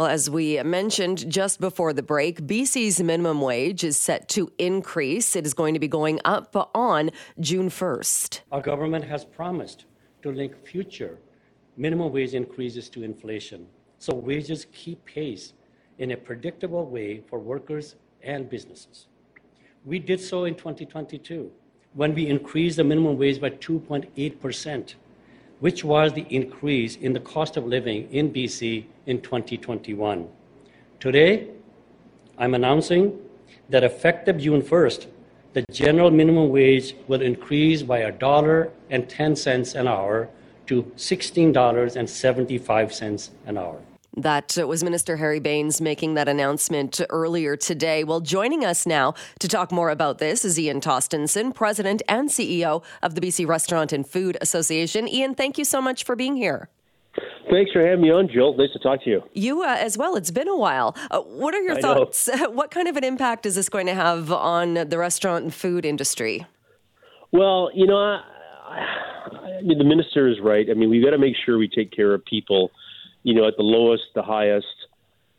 As we mentioned just before the break, BC's minimum wage is set to increase. It is going to be going up on June 1st. Our government has promised to link future minimum wage increases to inflation so wages keep pace in a predictable way for workers and businesses. We did so in 2022 when we increased the minimum wage by 2.8%, which was the increase in the cost of living in BC in 2021. Today, I'm announcing that effective June 1st, the general minimum wage will increase by a dollar and 10 cents an hour to $16.75 an hour. That was Minister Harry Bains making that announcement earlier today. Well, joining us now to talk more about this is Ian Tostenson, President and CEO of the BC Restaurant and Food Association. Ian, thank you so much for being here. Thanks for having me on, Jill. Nice to talk to you. You uh, as well. It's been a while. Uh, what are your I thoughts? What kind of an impact is this going to have on the restaurant and food industry? Well, you know, I, I mean, the minister is right. I mean, we've got to make sure we take care of people you know, at the lowest, the highest.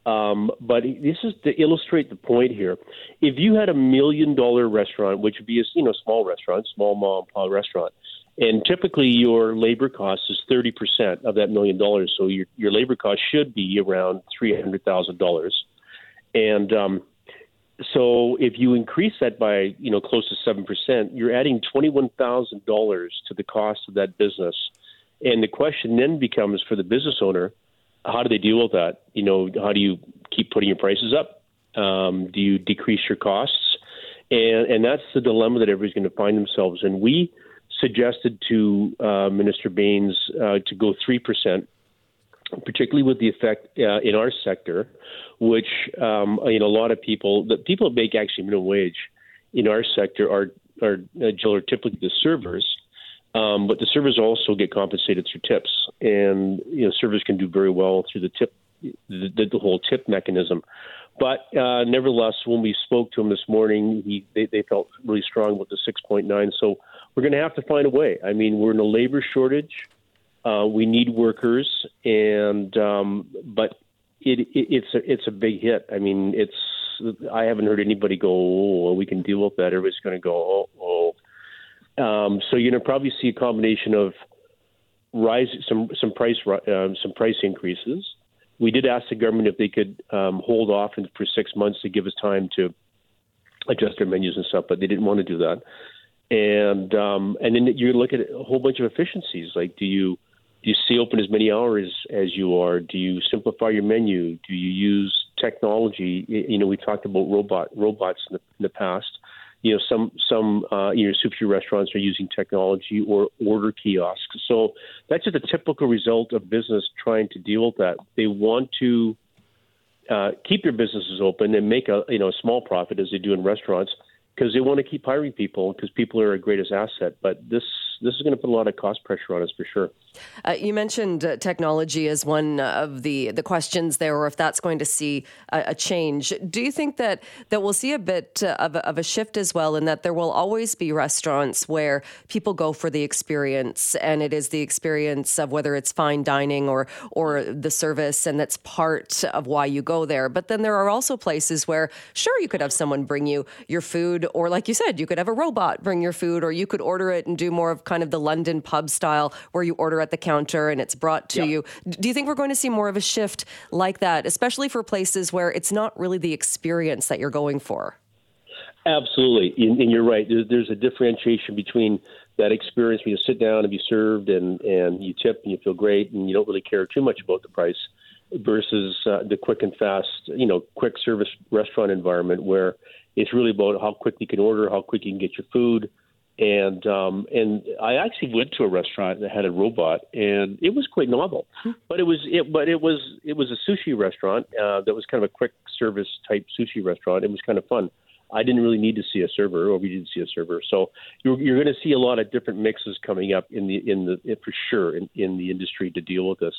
Um, but this is to illustrate the point here. If you had a million dollar restaurant, which would be a you know small restaurant, small mom and pop restaurant, and typically your labor cost is thirty percent of that million dollars, so your your labor cost should be around three hundred thousand dollars, and um, so if you increase that by you know close to seven percent, you're adding twenty one thousand dollars to the cost of that business, and the question then becomes for the business owner how do they deal with that? You know, how do you keep putting your prices up? Um, do you decrease your costs? And and that's the dilemma that everybody's going to find themselves in. We suggested to uh, Minister Bains uh, to go three percent, particularly with the effect uh, in our sector, which um, you know a lot of people, the people that make actually minimum wage in our sector are are, uh, are typically the servers um, but the servers also get compensated through tips, and you know servers can do very well through the tip, the, the whole tip mechanism. But uh, nevertheless, when we spoke to him this morning, he they, they felt really strong with the 6.9. So we're going to have to find a way. I mean, we're in a labor shortage. Uh, we need workers, and um, but it, it, it's a it's a big hit. I mean, it's I haven't heard anybody go, oh, we can deal with that. Everybody's going to go, oh, oh um, so you're going to probably see a combination of rise some some price um, some price increases. We did ask the government if they could um, hold off for six months to give us time to adjust their menus and stuff, but they didn't want to do that. And um, and then you look at a whole bunch of efficiencies. Like, do you do you stay open as many hours as you are? Do you simplify your menu? Do you use technology? You know, we talked about robot robots in the, in the past you know some some uh, you know sushi restaurants are using technology or order kiosks. So that's just a typical result of business trying to deal with that. They want to uh, keep their businesses open and make a you know a small profit as they do in restaurants because they want to keep hiring people because people are our greatest asset. But this this is going to put a lot of cost pressure on us for sure. Uh, you mentioned uh, technology as one of the the questions there, or if that's going to see a, a change. Do you think that that we'll see a bit uh, of a, of a shift as well, in that there will always be restaurants where people go for the experience, and it is the experience of whether it's fine dining or or the service, and that's part of why you go there. But then there are also places where, sure, you could have someone bring you your food, or like you said, you could have a robot bring your food, or you could order it and do more of kind of the London pub style where you order at the counter and it's brought to you. Do you think we're going to see more of a shift like that, especially for places where it's not really the experience that you're going for? Absolutely, and you're right. There's a differentiation between that experience where you sit down and be served and and you tip and you feel great and you don't really care too much about the price versus uh, the quick and fast, you know, quick service restaurant environment where it's really about how quick you can order, how quick you can get your food, and um, and I actually went to a restaurant that had a robot, and it was quite novel. Hmm. But it was it, but it was it was a sushi restaurant uh, that was kind of a quick service type sushi restaurant. It was kind of fun. I didn't really need to see a server, or we didn't see a server. So you're, you're going to see a lot of different mixes coming up in the in the for sure in, in the industry to deal with this.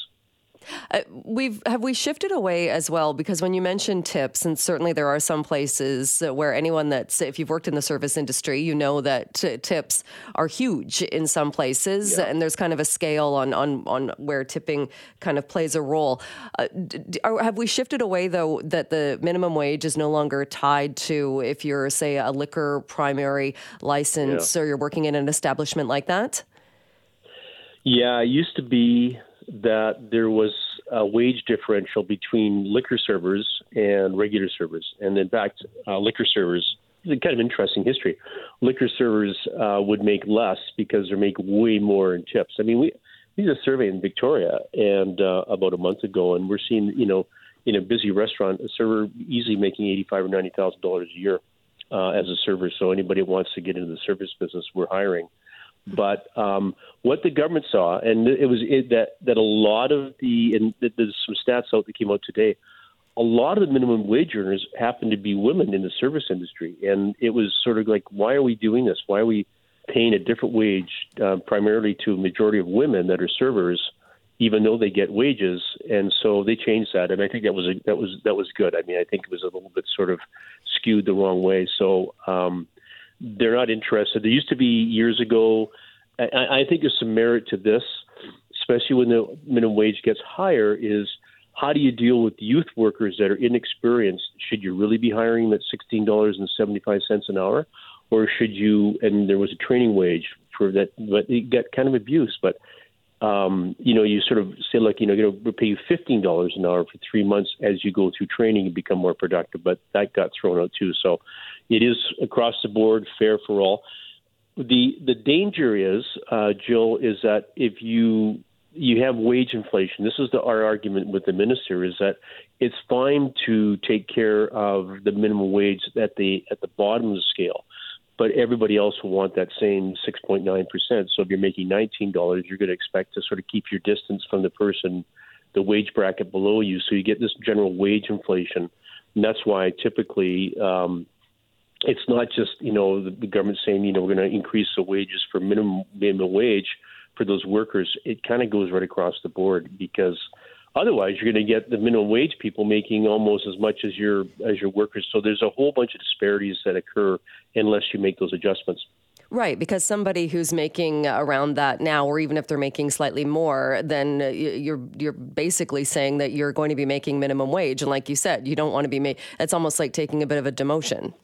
Uh, we've have we shifted away as well because when you mention tips, and certainly there are some places where anyone that's if you've worked in the service industry, you know that t- tips are huge in some places, yeah. and there's kind of a scale on on on where tipping kind of plays a role. Uh, d- are, have we shifted away though that the minimum wage is no longer tied to if you're say a liquor primary license yeah. or you're working in an establishment like that? Yeah, it used to be that there was a wage differential between liquor servers and regular servers. And in fact, uh, liquor servers, kind of interesting history. Liquor servers uh, would make less because they make way more in tips. I mean, we, we did a survey in Victoria and uh, about a month ago, and we're seeing, you know, in a busy restaurant, a server easily making eighty-five or ninety thousand dollars a year uh, as a server. So anybody wants to get into the service business, we're hiring. But um, what the government saw, and it was it, that that a lot of the and there's some stats out that came out today. A lot of the minimum wage earners happen to be women in the service industry, and it was sort of like, why are we doing this? Why are we paying a different wage uh, primarily to a majority of women that are servers, even though they get wages? And so they changed that, and I think that was a, that was that was good. I mean, I think it was a little bit sort of skewed the wrong way. So. Um, they're not interested. There used to be years ago. I, I think there's some merit to this, especially when the minimum wage gets higher. Is how do you deal with youth workers that are inexperienced? Should you really be hiring them at sixteen dollars and seventy five cents an hour, or should you? And there was a training wage for that, but it got kind of abused. But um, you know, you sort of say like, you know, you know, we'll pay you fifteen dollars an hour for three months as you go through training and become more productive. But that got thrown out too. So it is across the board fair for all. The the danger is, uh, Jill, is that if you you have wage inflation. This is the, our argument with the minister: is that it's fine to take care of the minimum wage at the at the bottom of the scale, but everybody else will want that same 6.9 percent. So if you're making 19 dollars, you're going to expect to sort of keep your distance from the person, the wage bracket below you. So you get this general wage inflation, and that's why typically. Um, it's not just you know the, the government saying you know we're going to increase the wages for minimum minimum wage for those workers. It kind of goes right across the board because otherwise you're going to get the minimum wage people making almost as much as your as your workers. So there's a whole bunch of disparities that occur unless you make those adjustments. Right, because somebody who's making around that now, or even if they're making slightly more, then uh, you're you're basically saying that you're going to be making minimum wage, and like you said, you don't want to be made. It's almost like taking a bit of a demotion.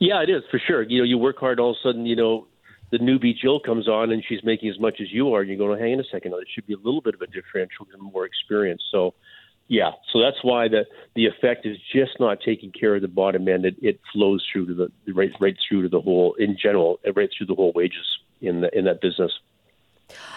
Yeah, it is for sure. You know, you work hard, all of a sudden, you know, the newbie Jill comes on and she's making as much as you are, and you're going, to hang on a second, there should be a little bit of a differential and more experience. So, yeah, so that's why the the effect is just not taking care of the bottom end. It, it flows through to the right right through to the whole in general, right through the whole wages in the in that business.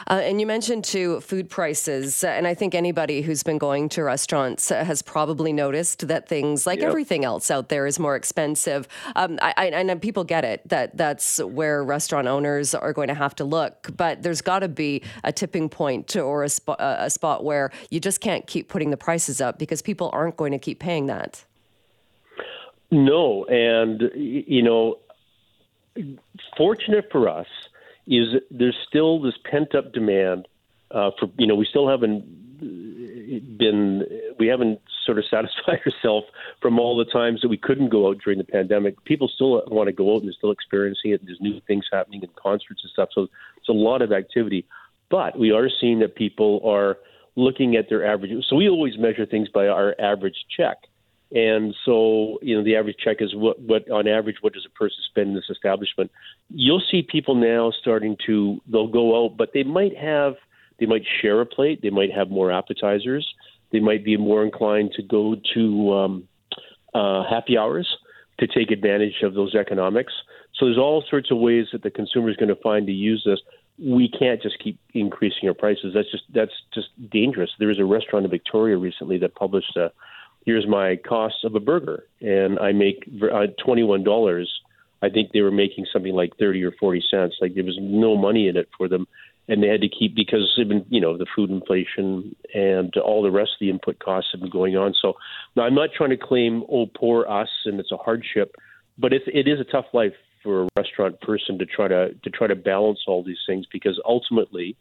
Uh, and you mentioned too food prices, uh, and I think anybody who's been going to restaurants uh, has probably noticed that things like yep. everything else out there is more expensive. Um, I, I, and people get it that that's where restaurant owners are going to have to look, but there's got to be a tipping point or a, sp- a spot where you just can't keep putting the prices up because people aren't going to keep paying that. No, and you know, fortunate for us is there's still this pent up demand uh, for you know we still haven't been we haven't sort of satisfied ourselves from all the times that we couldn't go out during the pandemic. People still want to go out and they're still experiencing it. There's new things happening in concerts and stuff. So it's a lot of activity, but we are seeing that people are looking at their average. So we always measure things by our average check. And so, you know, the average check is what, what on average, what does a person spend in this establishment? You'll see people now starting to, they'll go out, but they might have, they might share a plate, they might have more appetizers, they might be more inclined to go to um, uh, happy hours to take advantage of those economics. So there's all sorts of ways that the consumer is going to find to use this. We can't just keep increasing our prices. That's just that's just dangerous. There was a restaurant in Victoria recently that published a here's my cost of a burger, and I make uh, twenty one dollars. I think they were making something like thirty or forty cents. Like there was no money in it for them, and they had to keep because even you know the food inflation and all the rest of the input costs have been going on. So now I'm not trying to claim oh poor us and it's a hardship, but it's it is a tough life for a restaurant person to try to to try to balance all these things because ultimately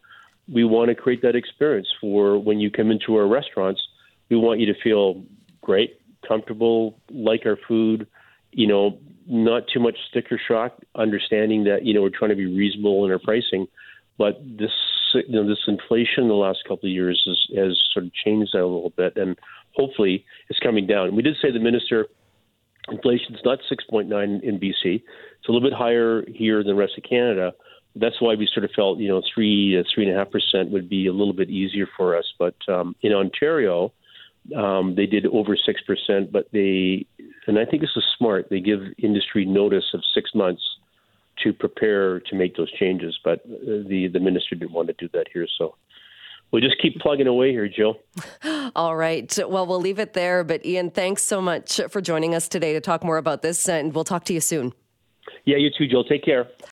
we want to create that experience for when you come into our restaurants. We want you to feel great, comfortable, like our food, you know, not too much sticker shock, understanding that, you know, we're trying to be reasonable in our pricing. But this, you know, this inflation in the last couple of years has, has sort of changed that a little bit, and hopefully it's coming down. We did say the minister, inflation is not 6.9 in BC. It's a little bit higher here than the rest of Canada. That's why we sort of felt, you know, three, three and a half percent would be a little bit easier for us. But um, in Ontario, um, they did over six percent, but they, and I think this is smart. They give industry notice of six months to prepare to make those changes. But uh, the the minister didn't want to do that here, so we'll just keep plugging away here, Jill. All right. Well, we'll leave it there. But Ian, thanks so much for joining us today to talk more about this, and we'll talk to you soon. Yeah, you too, Jill. Take care.